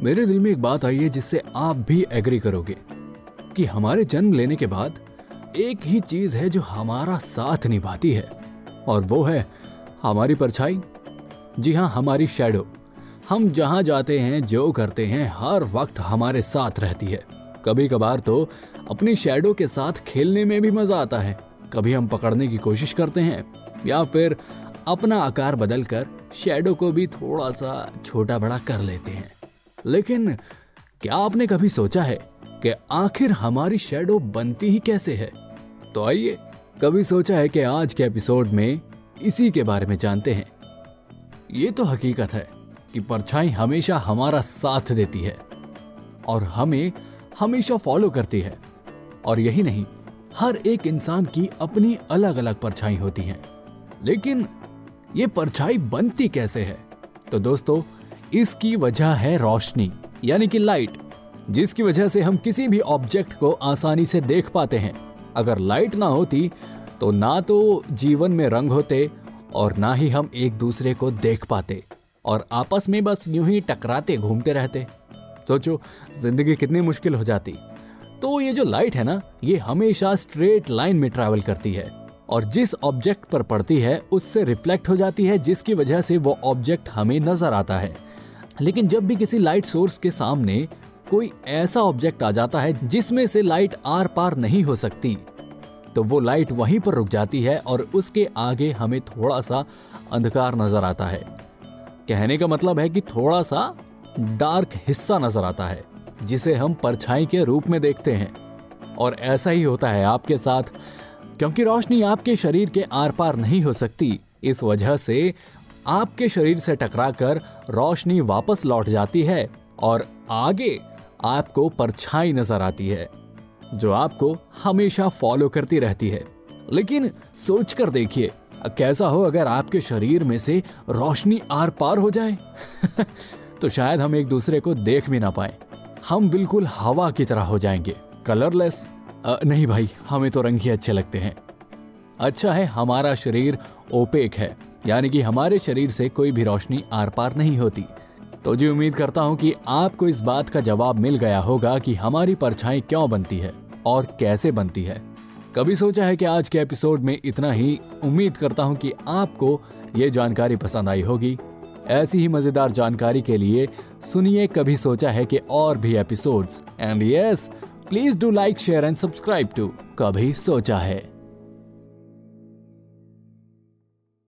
मेरे दिल में एक बात आई है जिससे आप भी एग्री करोगे कि हमारे जन्म लेने के बाद एक ही चीज़ है जो हमारा साथ निभाती है, और वो है हमारी परछाई। जी हाँ हमारी शेडो हम जहाँ जाते हैं, जो करते हैं, हर वक्त हमारे साथ रहती है। कभी कभार तो अपनी शेडो के साथ खेलने में भी मज़ा आता है। कभी हम पकड़ने की कोशिश करते हैं, या फिर अपना आकार बदलकर शेडो को भी थोड़ा सा छोटा बड़ा कर लेते हैं। लेकिन क्या आपने कभी सोचा है कि आखिर हमारी शेडो बनती ही कैसे है? तो आइए, कभी सोचा है कि आज के एपिसोड में इसी के बारे में जानते हैं। ये तो हकीकत है कि परछाई हमेशा हमारा साथ देती है और हमें हमेशा फॉलो करती है। और यही नहीं, हर एक इंसान की अपनी अलग अलग परछाई होती है। लेकिन ये परछाई बनती कैसे है? तो दोस्तों इसकी वजह है रोशनी, यानी कि लाइट जिसकी वजह से हम किसी भी ऑब्जेक्ट को आसानी से देख पाते हैं। अगर लाइट ना होती तो ना तो जीवन में रंग होते और ना ही हम एक दूसरे को देख पाते और आपस में बस यूँ ही टकराते, घूमते रहते। सोचो, ज़िंदगी कितनी मुश्किल हो जाती। तो ये जो लाइट है ना, ये हमेशा स्ट्रेट लाइन में ट्रैवल करती है और जिस ऑब्जेक्ट पर पड़ती है, उससे रिफ्लेक्ट हो जाती है, जिसकी वजह से वो ऑब्जेक्ट हमें नज़र आता है। लेकिन जब भी किसी लाइट सोर्स के सामने कोई ऐसा ऑब्जेक्ट आ जाता है जिसमें से लाइट आर पार नहीं हो सकती तो वो लाइट वहीं पर रुक जाती है और उसके आगे हमें थोड़ा सा अंधकार नज़र आता है। कहने का मतलब है कि थोड़ा सा डार्क हिस्सा नज़र आता है, जिसे हम परछाई के रूप में देखते हैं। और ऐसा ही होता है आपके साथ, क्योंकि रोशनी आपके शरीर के आर पार नहीं हो सकती, इस वजह से आपके शरीर से टकराकर रोशनी वापस लौट जाती है और आगे आपको परछाई नज़र आती है, जो आपको हमेशा फॉलो करती रहती है। लेकिन सोचकर देखिए, कैसा हो अगर आपके शरीर में से रोशनी आर पार हो जाए? तो शायद हम एक दूसरे को देख भी ना पाए। हम बिल्कुल हवा की तरह हो जाएँगे। कलरलेस नहीं भाई, हमें तो रंग ही अच्छे लगते हैं। अच्छा है, हमारा शरीर ओपेक है। यानी कि हमारे शरीर से कोई भी रोशनी आर पार नहीं होती। तो जी उम्मीद करता हूँ कि आपको इस बात का जवाब मिल गया होगा कि हमारी परछाई क्यों बनती है और कैसे बनती है। कभी सोचा है कि आज के एपिसोड में इतना ही? उम्मीद करता हूँ कि आपको ये जानकारी पसंद आई होगी। ऐसी ही मज़ेदार जानकारी के लिए सुनिए, कभी सोचा है कि और भी episodes. And yes please do like share and subscribe to कभी सोचा है।